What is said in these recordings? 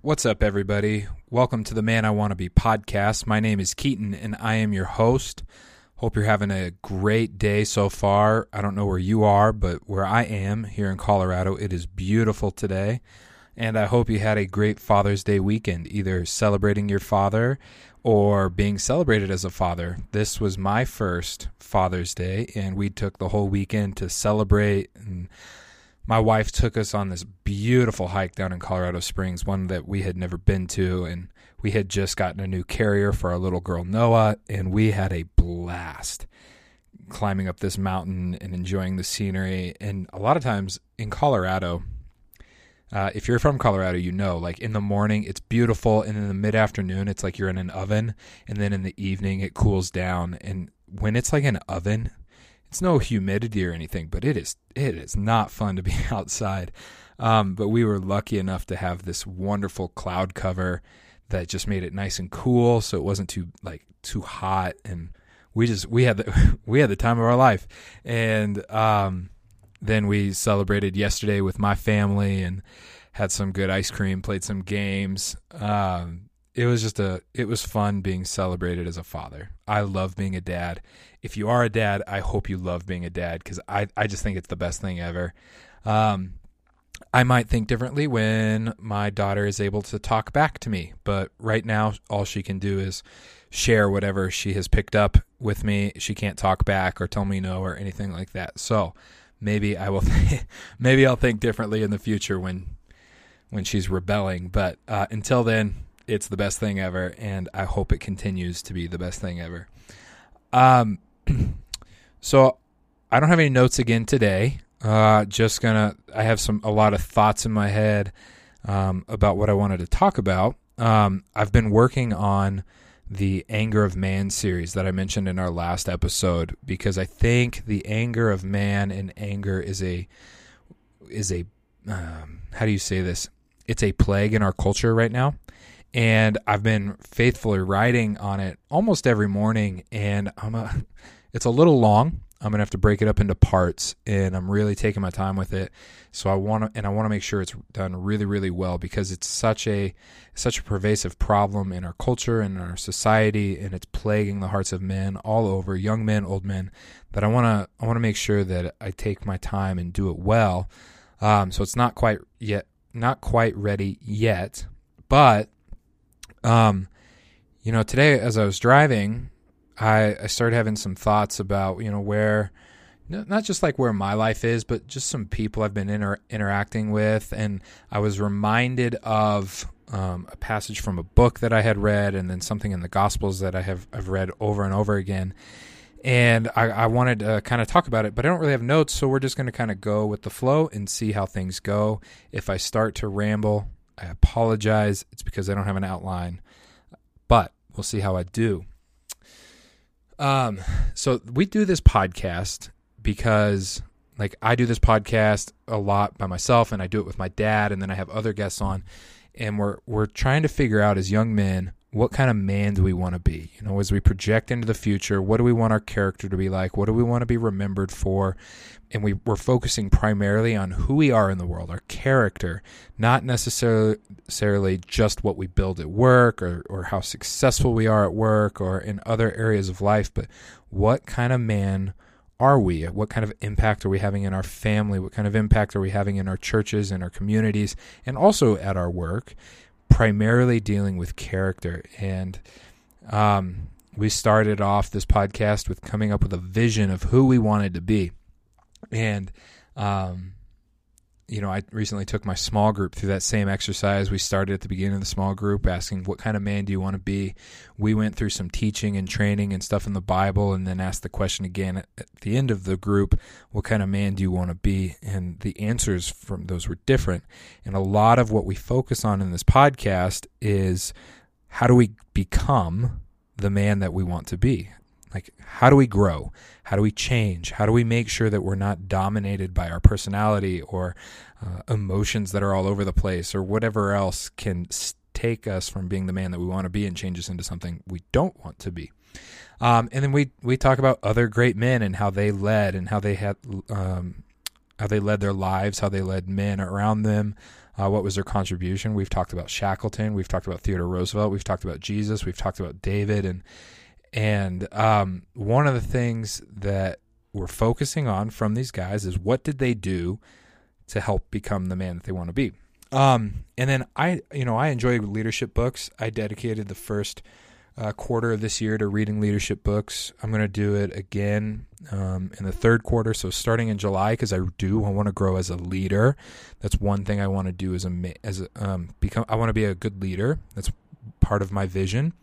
What's up, everybody? Welcome to the Man I Want to Be podcast. My name is Keaton, and I am your host. Hope you're having a great day so far. I don't know where you are, but where I am here in Colorado, it is beautiful today. And I hope you had a great Father's Day weekend, either celebrating your father or being celebrated as a father. This was my first Father's Day, and we took the whole weekend to celebrate and my wife took us on this beautiful hike down in Colorado Springs, one that we had never been to. And we had just gotten a new carrier for our little girl Noah, and we had a blast climbing up this mountain and enjoying the scenery. And a lot of times in Colorado, uh, if you're from Colorado, you know, like in the morning, it's beautiful. And in the mid afternoon, it's like you're in an oven. And then in the evening, it cools down. And when it's like an oven, it's no humidity or anything, but it is it is not fun to be outside. Um, but we were lucky enough to have this wonderful cloud cover that just made it nice and cool, so it wasn't too like too hot, and we just we had the we had the time of our life. And um, then we celebrated yesterday with my family and had some good ice cream, played some games. Um, it was just a it was fun being celebrated as a father. I love being a dad. If you are a dad, I hope you love being a dad because I I just think it's the best thing ever. Um, I might think differently when my daughter is able to talk back to me, but right now all she can do is share whatever she has picked up with me. She can't talk back or tell me no or anything like that. So maybe I will th- maybe I'll think differently in the future when when she's rebelling. But uh, until then, it's the best thing ever, and I hope it continues to be the best thing ever. Um, so I don't have any notes again today. Uh, just gonna, I have some a lot of thoughts in my head um, about what I wanted to talk about. Um, I've been working on the anger of man series that I mentioned in our last episode because I think the anger of man and anger is a is a um, how do you say this? It's a plague in our culture right now and I've been faithfully writing on it almost every morning. And I'm a, it's a little long. I'm gonna have to break it up into parts, and I'm really taking my time with it. So I want to, and I want to make sure it's done really, really well because it's such a such a pervasive problem in our culture and our society, and it's plaguing the hearts of men all over, young men, old men. That I want to, I want to make sure that I take my time and do it well. Um, so it's not quite yet, not quite ready yet, but um, you know, today as I was driving, I, I started having some thoughts about, you know, where, not just like where my life is, but just some people I've been inter- interacting with. And I was reminded of um, a passage from a book that I had read, and then something in the Gospels that I have I've read over and over again. And I, I wanted to kind of talk about it, but I don't really have notes, so we're just going to kind of go with the flow and see how things go. If I start to ramble, I apologize. It's because I don't have an outline, but we'll see how I do. Um, so we do this podcast because like I do this podcast a lot by myself and I do it with my dad and then I have other guests on and we're we're trying to figure out as young men what kind of man do we want to be? You know, as we project into the future, what do we want our character to be like? What do we want to be remembered for? And we, we're focusing primarily on who we are in the world, our character, not necessarily just what we build at work or, or how successful we are at work or in other areas of life, but what kind of man are we? What kind of impact are we having in our family? What kind of impact are we having in our churches and our communities and also at our work? Primarily dealing with character. And um, we started off this podcast with coming up with a vision of who we wanted to be. And um, you know, I recently took my small group through that same exercise. We started at the beginning of the small group asking, What kind of man do you want to be? We went through some teaching and training and stuff in the Bible, and then asked the question again at the end of the group, What kind of man do you want to be? And the answers from those were different. And a lot of what we focus on in this podcast is how do we become the man that we want to be? Like, how do we grow? How do we change? How do we make sure that we're not dominated by our personality or uh, emotions that are all over the place or whatever else can take us from being the man that we want to be and change us into something we don't want to be? Um, and then we we talk about other great men and how they led and how they had um, how they led their lives, how they led men around them, Uh, what was their contribution? We've talked about Shackleton. We've talked about Theodore Roosevelt. We've talked about Jesus. We've talked about David. And and um, one of the things that we're focusing on from these guys is what did they do to help become the man that they want to be. Um, and then I, you know, I enjoy leadership books. I dedicated the first uh, quarter of this year to reading leadership books. I'm going to do it again um, in the third quarter. So starting in July, because I do, I want to grow as a leader. That's one thing I want to do as a as a, um, become. I want to be a good leader. That's part of my vision.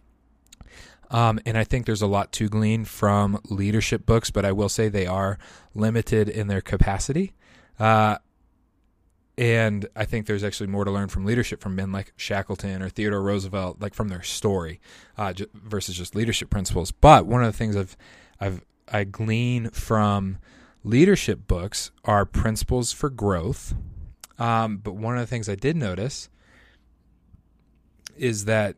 Um, and I think there's a lot to glean from leadership books, but I will say they are limited in their capacity. Uh, and I think there's actually more to learn from leadership from men like Shackleton or Theodore Roosevelt, like from their story, uh, j- versus just leadership principles. But one of the things I've I've I glean from leadership books are principles for growth. Um, but one of the things I did notice is that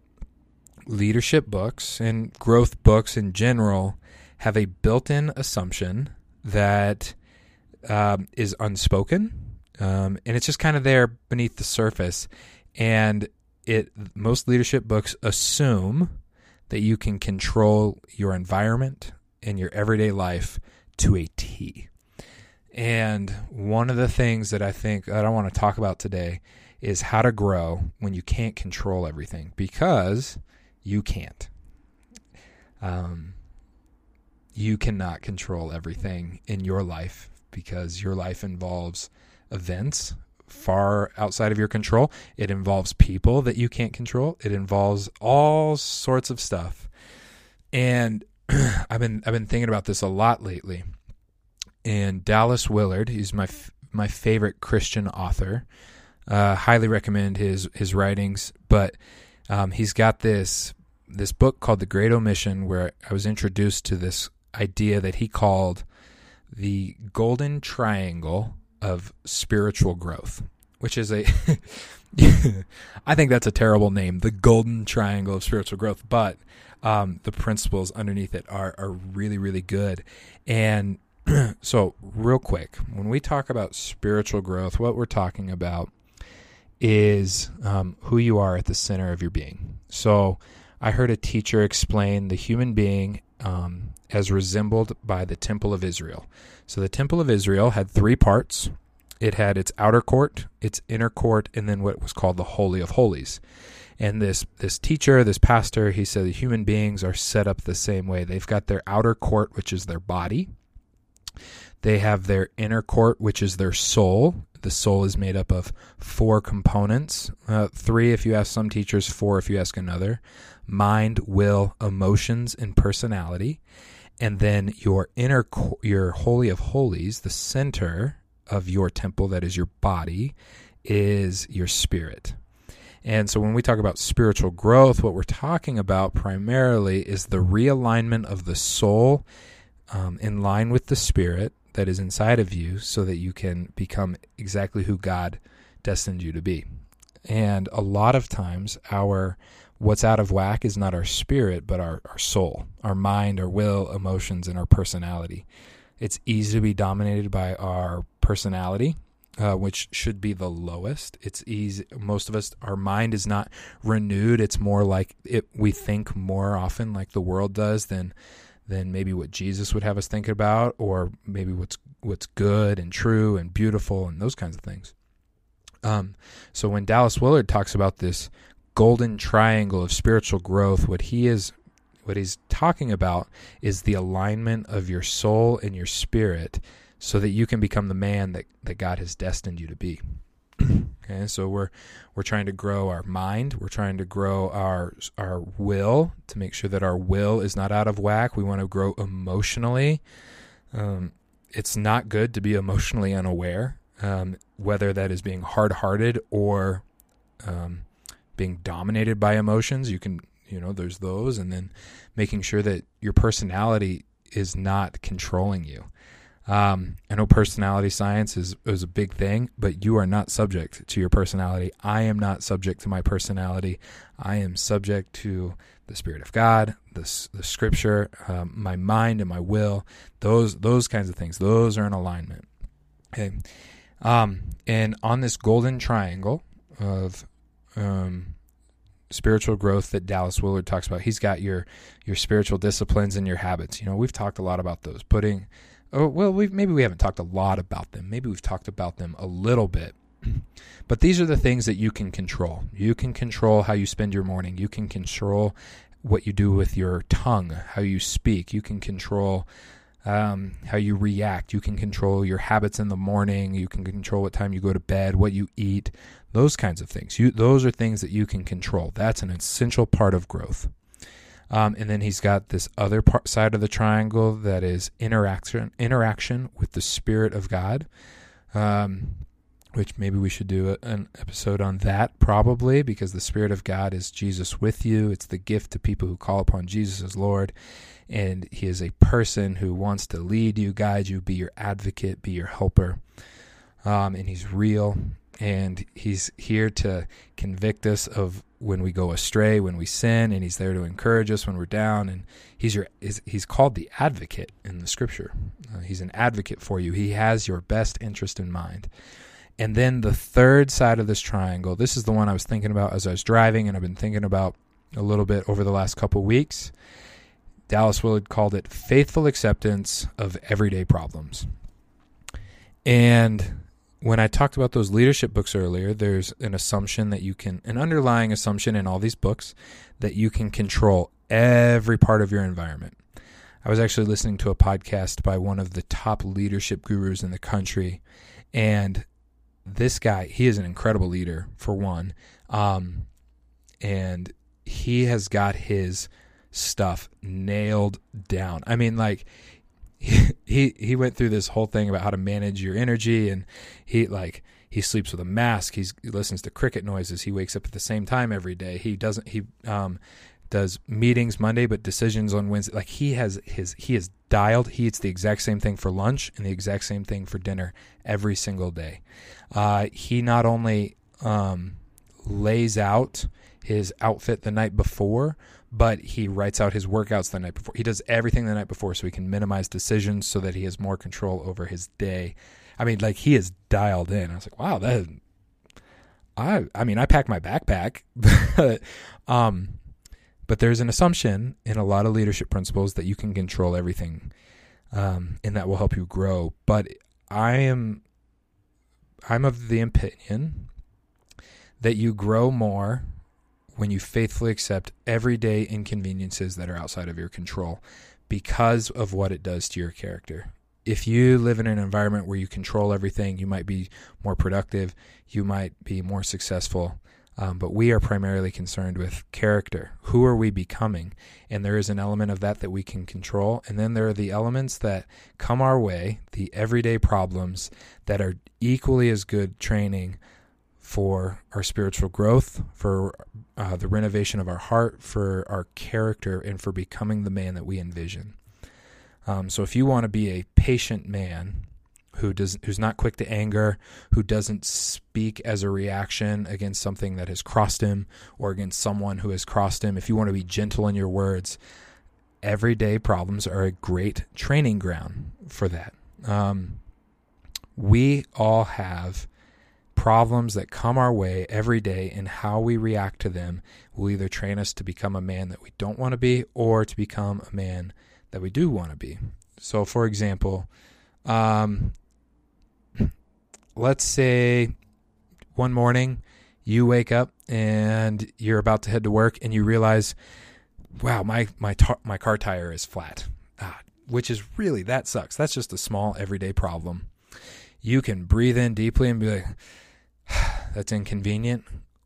leadership books and growth books in general have a built-in assumption that um, is unspoken um, and it's just kind of there beneath the surface. And it most leadership books assume that you can control your environment and your everyday life to a T. And one of the things that I think that I want to talk about today is how to grow when you can't control everything because you can't. Um, you cannot control everything in your life because your life involves events far outside of your control. It involves people that you can't control. It involves all sorts of stuff. And I've been I've been thinking about this a lot lately. And Dallas Willard, he's my my favorite Christian author. Uh, highly recommend his his writings, but um, he's got this this book called The Great Omission, where I was introduced to this idea that he called the Golden Triangle of spiritual growth, which is a I think that's a terrible name, the golden triangle of spiritual growth, but um, the principles underneath it are are really really good. And so, real quick, when we talk about spiritual growth, what we're talking about is um, who you are at the center of your being. So, I heard a teacher explain the human being um, as resembled by the Temple of Israel. So the Temple of Israel had three parts. It had its outer court, its inner court, and then what was called the Holy of Holies. And this this teacher, this pastor, he said human beings are set up the same way. They've got their outer court, which is their body. They have their inner court, which is their soul. The soul is made up of four components uh, three if you ask some teachers, four if you ask another mind, will, emotions, and personality. And then your inner, your holy of holies, the center of your temple, that is your body, is your spirit. And so when we talk about spiritual growth, what we're talking about primarily is the realignment of the soul um, in line with the spirit that is inside of you so that you can become exactly who God destined you to be. And a lot of times, our what's out of whack is not our spirit, but our, our soul, our mind, our will, emotions, and our personality. It's easy to be dominated by our personality, uh, which should be the lowest. It's easy. Most of us, our mind is not renewed. It's more like it. We think more often like the world does than than maybe what Jesus would have us think about, or maybe what's what's good and true and beautiful and those kinds of things. Um, so when Dallas Willard talks about this golden triangle of spiritual growth, what he is what he's talking about is the alignment of your soul and your spirit so that you can become the man that, that God has destined you to be. okay, so we're we're trying to grow our mind, we're trying to grow our our will to make sure that our will is not out of whack. We want to grow emotionally. Um, it's not good to be emotionally unaware, um, whether that is being hard hearted or um, being dominated by emotions. You can, you know, there's those, and then making sure that your personality is not controlling you. Um, I know personality science is, is a big thing, but you are not subject to your personality. I am not subject to my personality. I am subject to the Spirit of God, the, the Scripture, um, my mind, and my will. Those those kinds of things. Those are in alignment. Okay, um, and on this golden triangle, of um, spiritual growth that Dallas Willard talks about. He's got your your spiritual disciplines and your habits. You know, we've talked a lot about those. Putting, oh well, we maybe we haven't talked a lot about them. Maybe we've talked about them a little bit. But these are the things that you can control. You can control how you spend your morning. You can control what you do with your tongue, how you speak. You can control um, how you react. You can control your habits in the morning. You can control what time you go to bed, what you eat, those kinds of things. You, those are things that you can control. That's an essential part of growth. Um, and then he's got this other part, side of the triangle that is interaction, interaction with the Spirit of God. Um, which maybe we should do a, an episode on that probably because the spirit of god is jesus with you. It's the gift to people who call upon jesus as lord. And he is a person who wants to lead you guide you be your advocate be your helper. Um, and he's real. And he's here to convict us of when we go astray when we sin and he's there to encourage us when we're down and he's your he's called the advocate in the scripture uh, he's an advocate for you he has your best interest in mind and then the third side of this triangle, this is the one I was thinking about as I was driving, and I've been thinking about a little bit over the last couple weeks. Dallas Willard called it faithful acceptance of everyday problems. And when I talked about those leadership books earlier, there's an assumption that you can, an underlying assumption in all these books that you can control every part of your environment. I was actually listening to a podcast by one of the top leadership gurus in the country, and this guy, he is an incredible leader for one, um, and he has got his stuff nailed down. I mean, like he, he went through this whole thing about how to manage your energy, and he like he sleeps with a mask. He's, he listens to cricket noises. He wakes up at the same time every day. He doesn't. He um, does meetings Monday, but decisions on Wednesday. Like he has his, he is dialed. He eats the exact same thing for lunch and the exact same thing for dinner every single day. Uh, he not only um, lays out his outfit the night before, but he writes out his workouts the night before. He does everything the night before so he can minimize decisions so that he has more control over his day. I mean, like he is dialed in. I was like, wow, that. Is, I I mean, I pack my backpack, but um, but there's an assumption in a lot of leadership principles that you can control everything, um, and that will help you grow. But I am, I'm of the opinion that you grow more when you faithfully accept everyday inconveniences that are outside of your control because of what it does to your character. If you live in an environment where you control everything, you might be more productive, you might be more successful, um, but we are primarily concerned with character. Who are we becoming? And there is an element of that that we can control. And then there are the elements that come our way, the everyday problems that are equally as good training for our spiritual growth, for uh, the renovation of our heart, for our character, and for becoming the man that we envision. Um, so if you want to be a patient man, who does who's not quick to anger, who doesn't speak as a reaction against something that has crossed him or against someone who has crossed him. If you want to be gentle in your words, everyday problems are a great training ground for that. Um, we all have problems that come our way every day, and how we react to them will either train us to become a man that we don't want to be or to become a man that we do want to be. So, for example, um, let's say one morning you wake up and you're about to head to work and you realize, wow, my my tar- my car tire is flat. Ah, which is really that sucks. That's just a small everyday problem. You can breathe in deeply and be like, that's inconvenient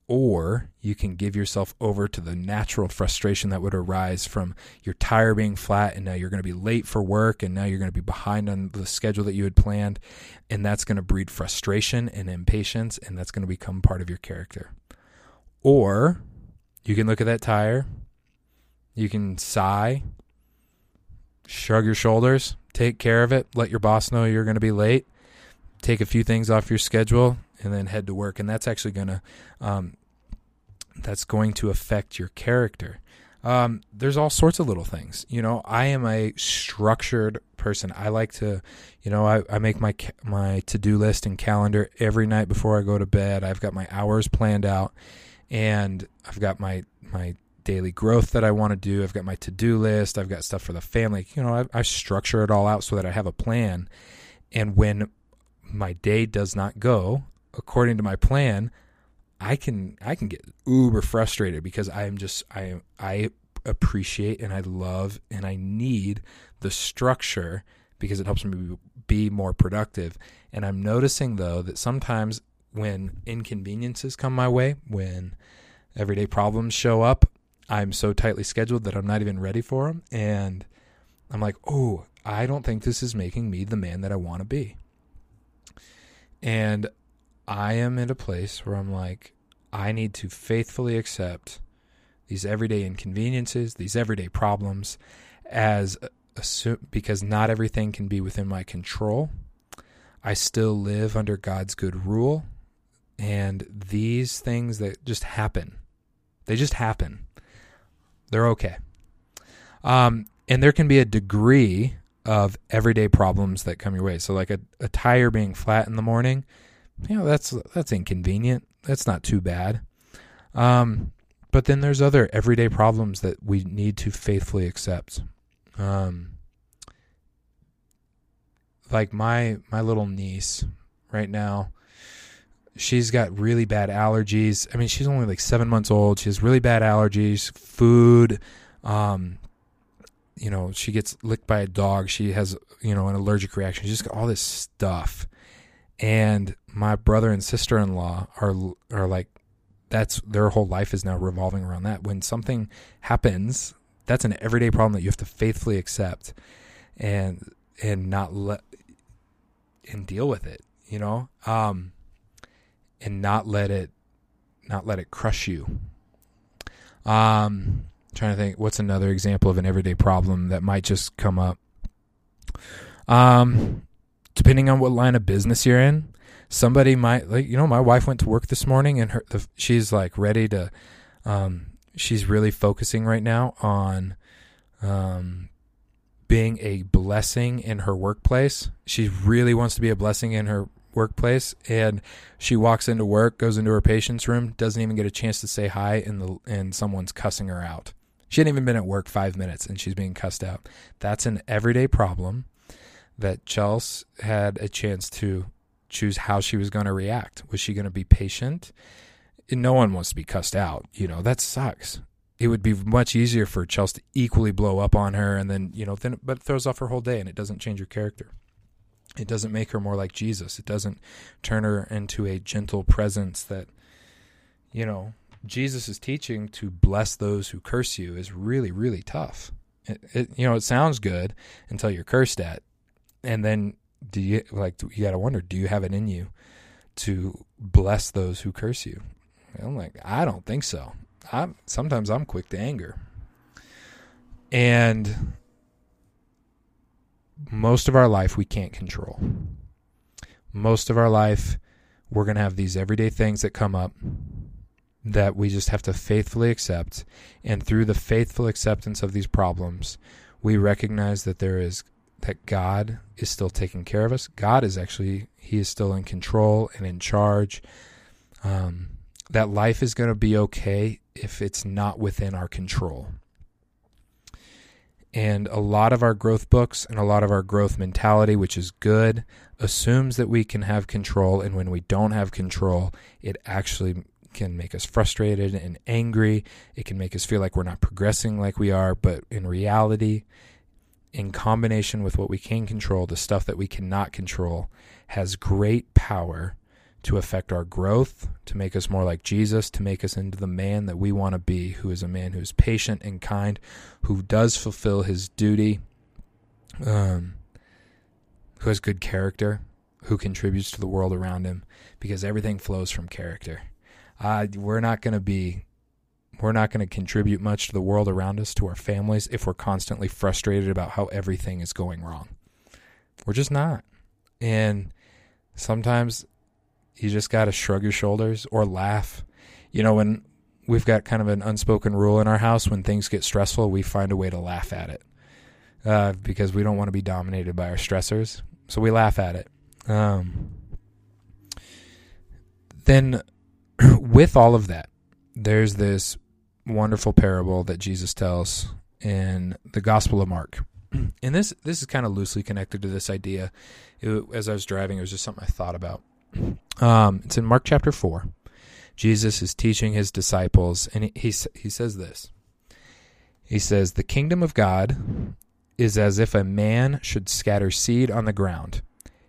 or you can give yourself over to the natural frustration that would arise from your tire being flat and now you're going to be late for work and now you're going to be behind on the schedule that you had planned and that's going to breed frustration and impatience and that's going to become part of your character. Or you can look at that tire you can sigh shrug your shoulders take care of it let your boss know you're going to be late take a few things off your schedule and then head to work and that's actually going to um, that's going to affect your character. Um, there's all sorts of little things. You know, I am a structured person. I like to, you know, I, I make my my to do list and calendar every night before I go to bed. I've got my hours planned out, and I've got my my daily growth that I want to do. I've got my to do list. I've got stuff for the family. You know, I, I structure it all out so that I have a plan. And when my day does not go according to my plan, I can I can get uber frustrated because I am just I I appreciate and I love and I need the structure because it helps me be more productive. And I'm noticing though that sometimes when inconveniences come my way, when everyday problems show up, I'm so tightly scheduled that I'm not even ready for them. And I'm like, oh, I don't think this is making me the man that I want to be. And I am in a place where I'm like, I need to faithfully accept these everyday inconveniences, these everyday problems, as assume because not everything can be within my control. I still live under God's good rule, and these things that just happen, they just happen. They're okay. Um, and there can be a degree of everyday problems that come your way. So, like a, a tire being flat in the morning, you know, that's that's inconvenient. That's not too bad. Um, but then there's other everyday problems that we need to faithfully accept. Um, like my my little niece right now she's got really bad allergies. I mean, she's only like seven months old. She has really bad allergies, food. Um, you know, she gets licked by a dog. She has, you know, an allergic reaction. She's got all this stuff. And my brother and sister in law are are like, that's their whole life is now revolving around that. When something happens, that's an everyday problem that you have to faithfully accept, and and not let and deal with it. You know. Um, and not let it not let it crush you. Um trying to think what's another example of an everyday problem that might just come up. Um depending on what line of business you're in, somebody might like you know my wife went to work this morning and her the, she's like ready to um she's really focusing right now on um being a blessing in her workplace. She really wants to be a blessing in her workplace and she walks into work goes into her patient's room doesn't even get a chance to say hi and the and someone's cussing her out. She hadn't even been at work five minutes and she's being cussed out. That's an everyday problem that chelsea had a chance to choose how she was going to react was she going to be patient and no one wants to be cussed out you know that sucks it would be much easier for chelsea to equally blow up on her and then you know then but it throws off her whole day and it doesn't change her character it doesn't make her more like Jesus. It doesn't turn her into a gentle presence that, you know, Jesus is teaching to bless those who curse you is really, really tough. It, it, you know, it sounds good until you're cursed at. And then do you, like, you got to wonder, do you have it in you to bless those who curse you? I'm like, I don't think so. I'm, sometimes I'm quick to anger. And most of our life we can't control. Most of our life, we're going to have these everyday things that come up that we just have to faithfully accept. And through the faithful acceptance of these problems, we recognize that there is that God is still taking care of us. God is actually, He is still in control and in charge. Um, that life is going to be okay if it's not within our control. And a lot of our growth books and a lot of our growth mentality, which is good, assumes that we can have control. And when we don't have control, it actually can make us frustrated and angry. It can make us feel like we're not progressing like we are. But in reality, in combination with what we can control, the stuff that we cannot control has great power to affect our growth, to make us more like Jesus, to make us into the man that we want to be, who is a man who is patient and kind, who does fulfill his duty, um, who has good character, who contributes to the world around him, because everything flows from character. Uh, we're not going to be, we're not going to contribute much to the world around us, to our families, if we're constantly frustrated about how everything is going wrong. We're just not. And sometimes you just got to shrug your shoulders or laugh. You know, when we've got kind of an unspoken rule in our house when things get stressful, we find a way to laugh at it uh, because we don't want to be dominated by our stressors. So we laugh at it. Um, then, with all of that, there's this wonderful parable that Jesus tells in the Gospel of Mark. And this this is kind of loosely connected to this idea. It, as I was driving, it was just something I thought about. Um, it's in Mark chapter four. Jesus is teaching his disciples, and he, he he says this. He says, "The kingdom of God is as if a man should scatter seed on the ground.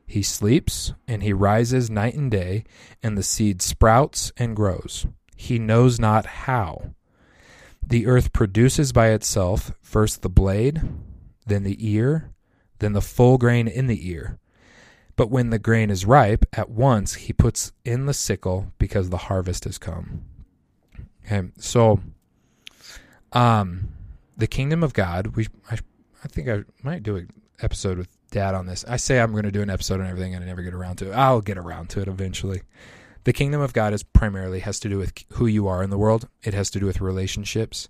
He sleeps and he rises night and day, and the seed sprouts and grows. He knows not how." The earth produces by itself first the blade, then the ear, then the full grain in the ear. But when the grain is ripe, at once he puts in the sickle because the harvest has come. Okay, so um, the kingdom of God. We, I, I think I might do an episode with Dad on this. I say I'm going to do an episode on everything, and I never get around to it. I'll get around to it eventually. The kingdom of God is primarily has to do with who you are in the world. It has to do with relationships.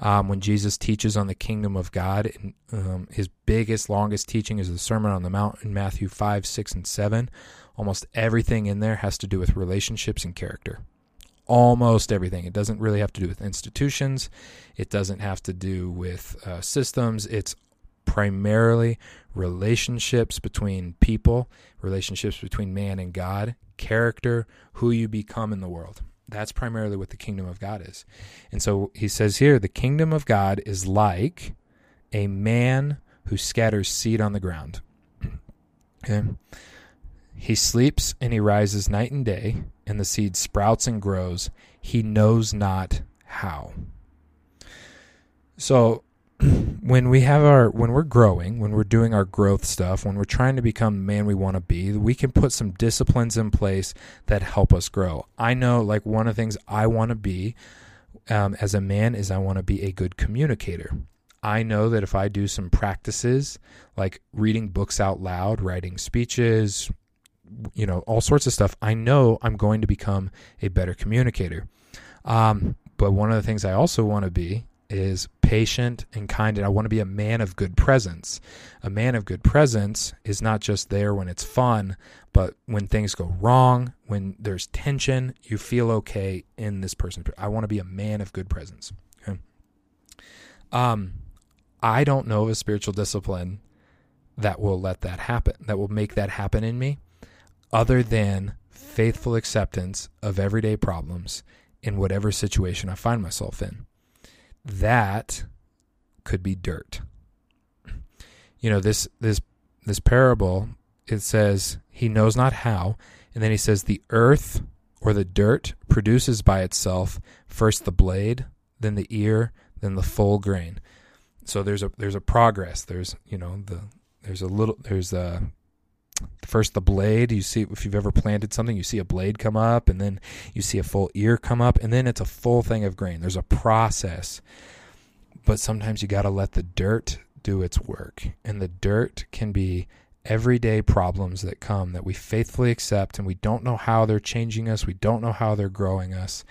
Um, when Jesus teaches on the kingdom of God, um, his biggest, longest teaching is the Sermon on the Mount in Matthew 5, 6, and 7. Almost everything in there has to do with relationships and character. Almost everything. It doesn't really have to do with institutions, it doesn't have to do with uh, systems. It's primarily relationships between people, relationships between man and God, character, who you become in the world. That's primarily what the kingdom of God is. And so he says here the kingdom of God is like a man who scatters seed on the ground. okay? He sleeps and he rises night and day, and the seed sprouts and grows. He knows not how. So when we have our when we're growing, when we're doing our growth stuff, when we're trying to become the man we want to be, we can put some disciplines in place that help us grow. I know like one of the things I want to be um, as a man is I want to be a good communicator. I know that if I do some practices like reading books out loud, writing speeches, you know, all sorts of stuff, I know I'm going to become a better communicator. Um, but one of the things I also want to be is patient and kind and I want to be a man of good presence. A man of good presence is not just there when it's fun, but when things go wrong, when there's tension, you feel okay in this person. I want to be a man of good presence. Okay? Um I don't know of a spiritual discipline that will let that happen, that will make that happen in me other than faithful acceptance of everyday problems in whatever situation I find myself in that could be dirt. You know, this this this parable it says he knows not how, and then he says the earth or the dirt produces by itself first the blade, then the ear, then the full grain. So there's a there's a progress. There's you know the there's a little there's a first the blade you see if you've ever planted something you see a blade come up and then you see a full ear come up and then it's a full thing of grain. There's a process but sometimes you got to let the dirt do its work. And the dirt can be everyday problems that come that we faithfully accept and we don't know how they're changing us we don't know how they're growing us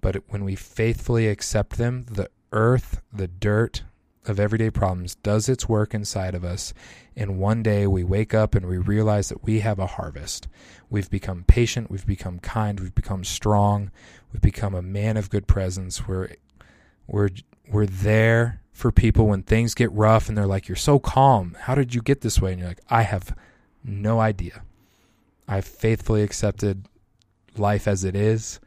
but when we faithfully accept them the earth the dirt of everyday problems does its work inside of us. And one day we wake up and we realize that we have a harvest. We've become patient, we've become kind, we've become strong, we've become a man of good presence. We're we're we're there for people when things get rough and they're like, You're so calm. How did you get this way? And you're like, I have no idea. I've faithfully accepted life as it is.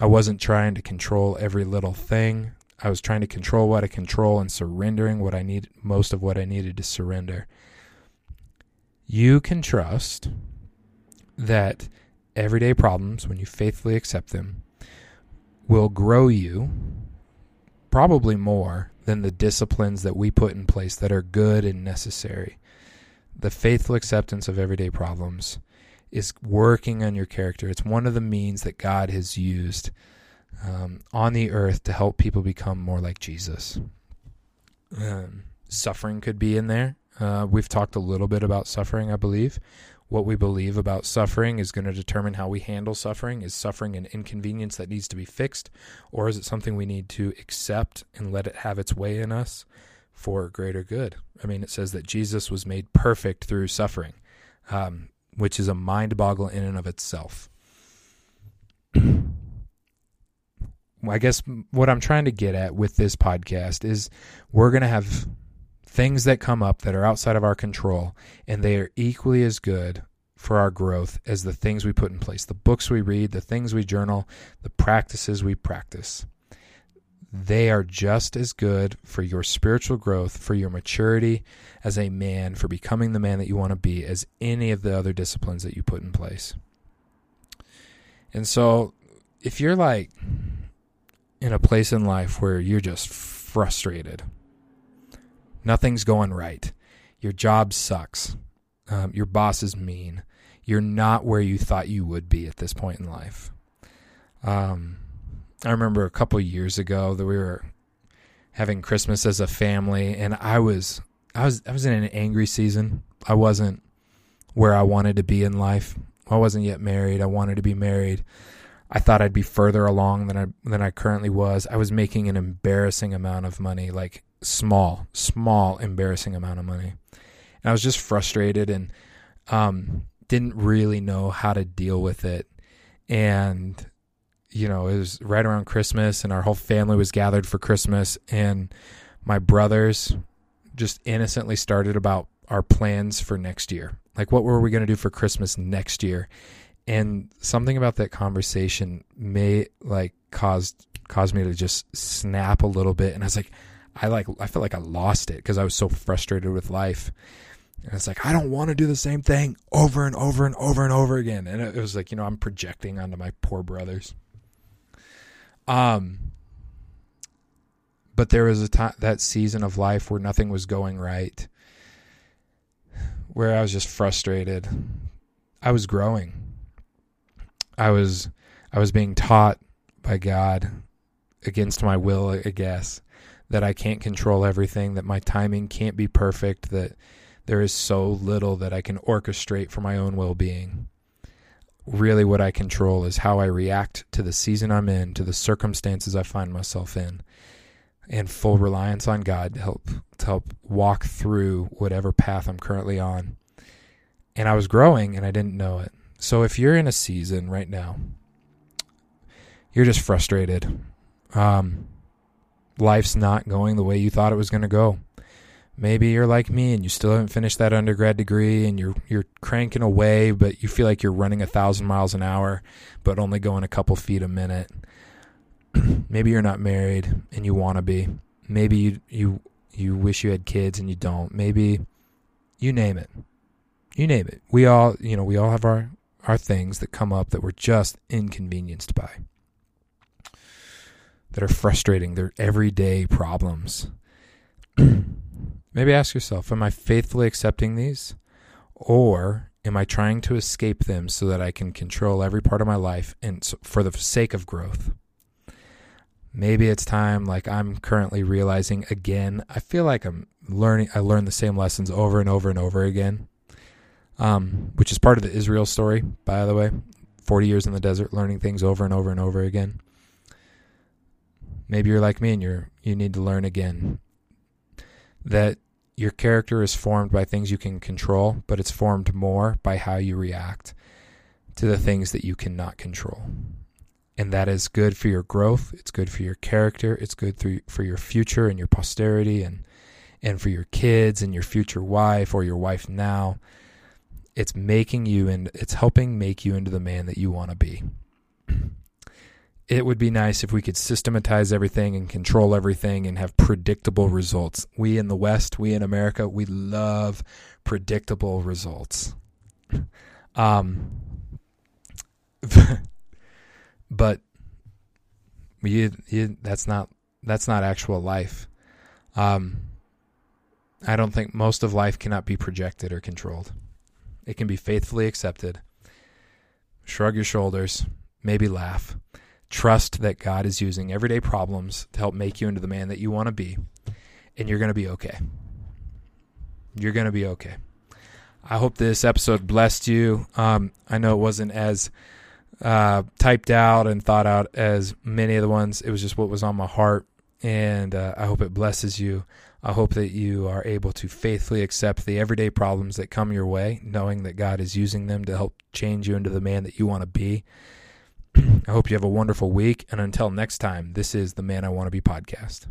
I wasn't trying to control every little thing. I was trying to control what I control and surrendering what I need most of what I needed to surrender. You can trust that everyday problems, when you faithfully accept them, will grow you probably more than the disciplines that we put in place that are good and necessary. The faithful acceptance of everyday problems is working on your character. It's one of the means that God has used um, on the earth to help people become more like Jesus. Um, suffering could be in there. Uh, we've talked a little bit about suffering, I believe. what we believe about suffering is going to determine how we handle suffering. Is suffering an inconvenience that needs to be fixed, or is it something we need to accept and let it have its way in us for greater good? I mean, it says that Jesus was made perfect through suffering, um, which is a mind boggle in and of itself. I guess what I'm trying to get at with this podcast is we're going to have things that come up that are outside of our control, and they are equally as good for our growth as the things we put in place the books we read, the things we journal, the practices we practice. They are just as good for your spiritual growth, for your maturity as a man, for becoming the man that you want to be, as any of the other disciplines that you put in place. And so, if you're like in a place in life where you're just frustrated, nothing's going right, your job sucks, um, your boss is mean, you're not where you thought you would be at this point in life. Um, I remember a couple years ago that we were having Christmas as a family, and I was I was I was in an angry season. I wasn't where I wanted to be in life. I wasn't yet married. I wanted to be married. I thought I'd be further along than I than I currently was. I was making an embarrassing amount of money, like small, small, embarrassing amount of money. And I was just frustrated and um, didn't really know how to deal with it. And you know, it was right around Christmas, and our whole family was gathered for Christmas, and my brothers just innocently started about our plans for next year. Like, what were we going to do for Christmas next year? And something about that conversation may like caused caused me to just snap a little bit. And i was like i like i felt like i lost it because i was so frustrated with life. And it's like i don't want to do the same thing over and over and over and over again. And it was like you know i'm projecting onto my poor brothers. Um but there was a time that season of life where nothing was going right where i was just frustrated. I was growing I was I was being taught by God against my will, I guess, that I can't control everything, that my timing can't be perfect, that there is so little that I can orchestrate for my own well-being. Really what I control is how I react to the season I'm in, to the circumstances I find myself in, and full reliance on God to help to help walk through whatever path I'm currently on. And I was growing and I didn't know it. So if you're in a season right now, you're just frustrated. Um, life's not going the way you thought it was going to go. Maybe you're like me and you still haven't finished that undergrad degree and you're you're cranking away, but you feel like you're running a thousand miles an hour, but only going a couple feet a minute. Maybe you're not married and you want to be. Maybe you you you wish you had kids and you don't. Maybe you name it. You name it. We all, you know, we all have our are things that come up that we're just inconvenienced by, that are frustrating. They're everyday problems. Maybe ask yourself Am I faithfully accepting these? Or am I trying to escape them so that I can control every part of my life and for the sake of growth? Maybe it's time, like I'm currently realizing again. I feel like I'm learning, I learn the same lessons over and over and over again um, which is part of the Israel story, by the way. 40 years in the desert, learning things over and over and over again. Maybe you're like me and you're you need to learn again that your character is formed by things you can control, but it's formed more by how you react to the things that you cannot control. And that is good for your growth, it's good for your character, it's good for your future and your posterity and and for your kids and your future wife or your wife now it's making you and it's helping make you into the man that you want to be. It would be nice if we could systematize everything and control everything and have predictable results. We in the West, we in America, we love predictable results. Um, but you, you, that's not that's not actual life. Um, I don't think most of life cannot be projected or controlled. It can be faithfully accepted. Shrug your shoulders, maybe laugh. Trust that God is using everyday problems to help make you into the man that you want to be, and you're going to be okay. You're going to be okay. I hope this episode blessed you. Um, I know it wasn't as uh, typed out and thought out as many of the ones. It was just what was on my heart, and uh, I hope it blesses you. I hope that you are able to faithfully accept the everyday problems that come your way, knowing that God is using them to help change you into the man that you want to be. I hope you have a wonderful week. And until next time, this is the Man I Want to Be podcast.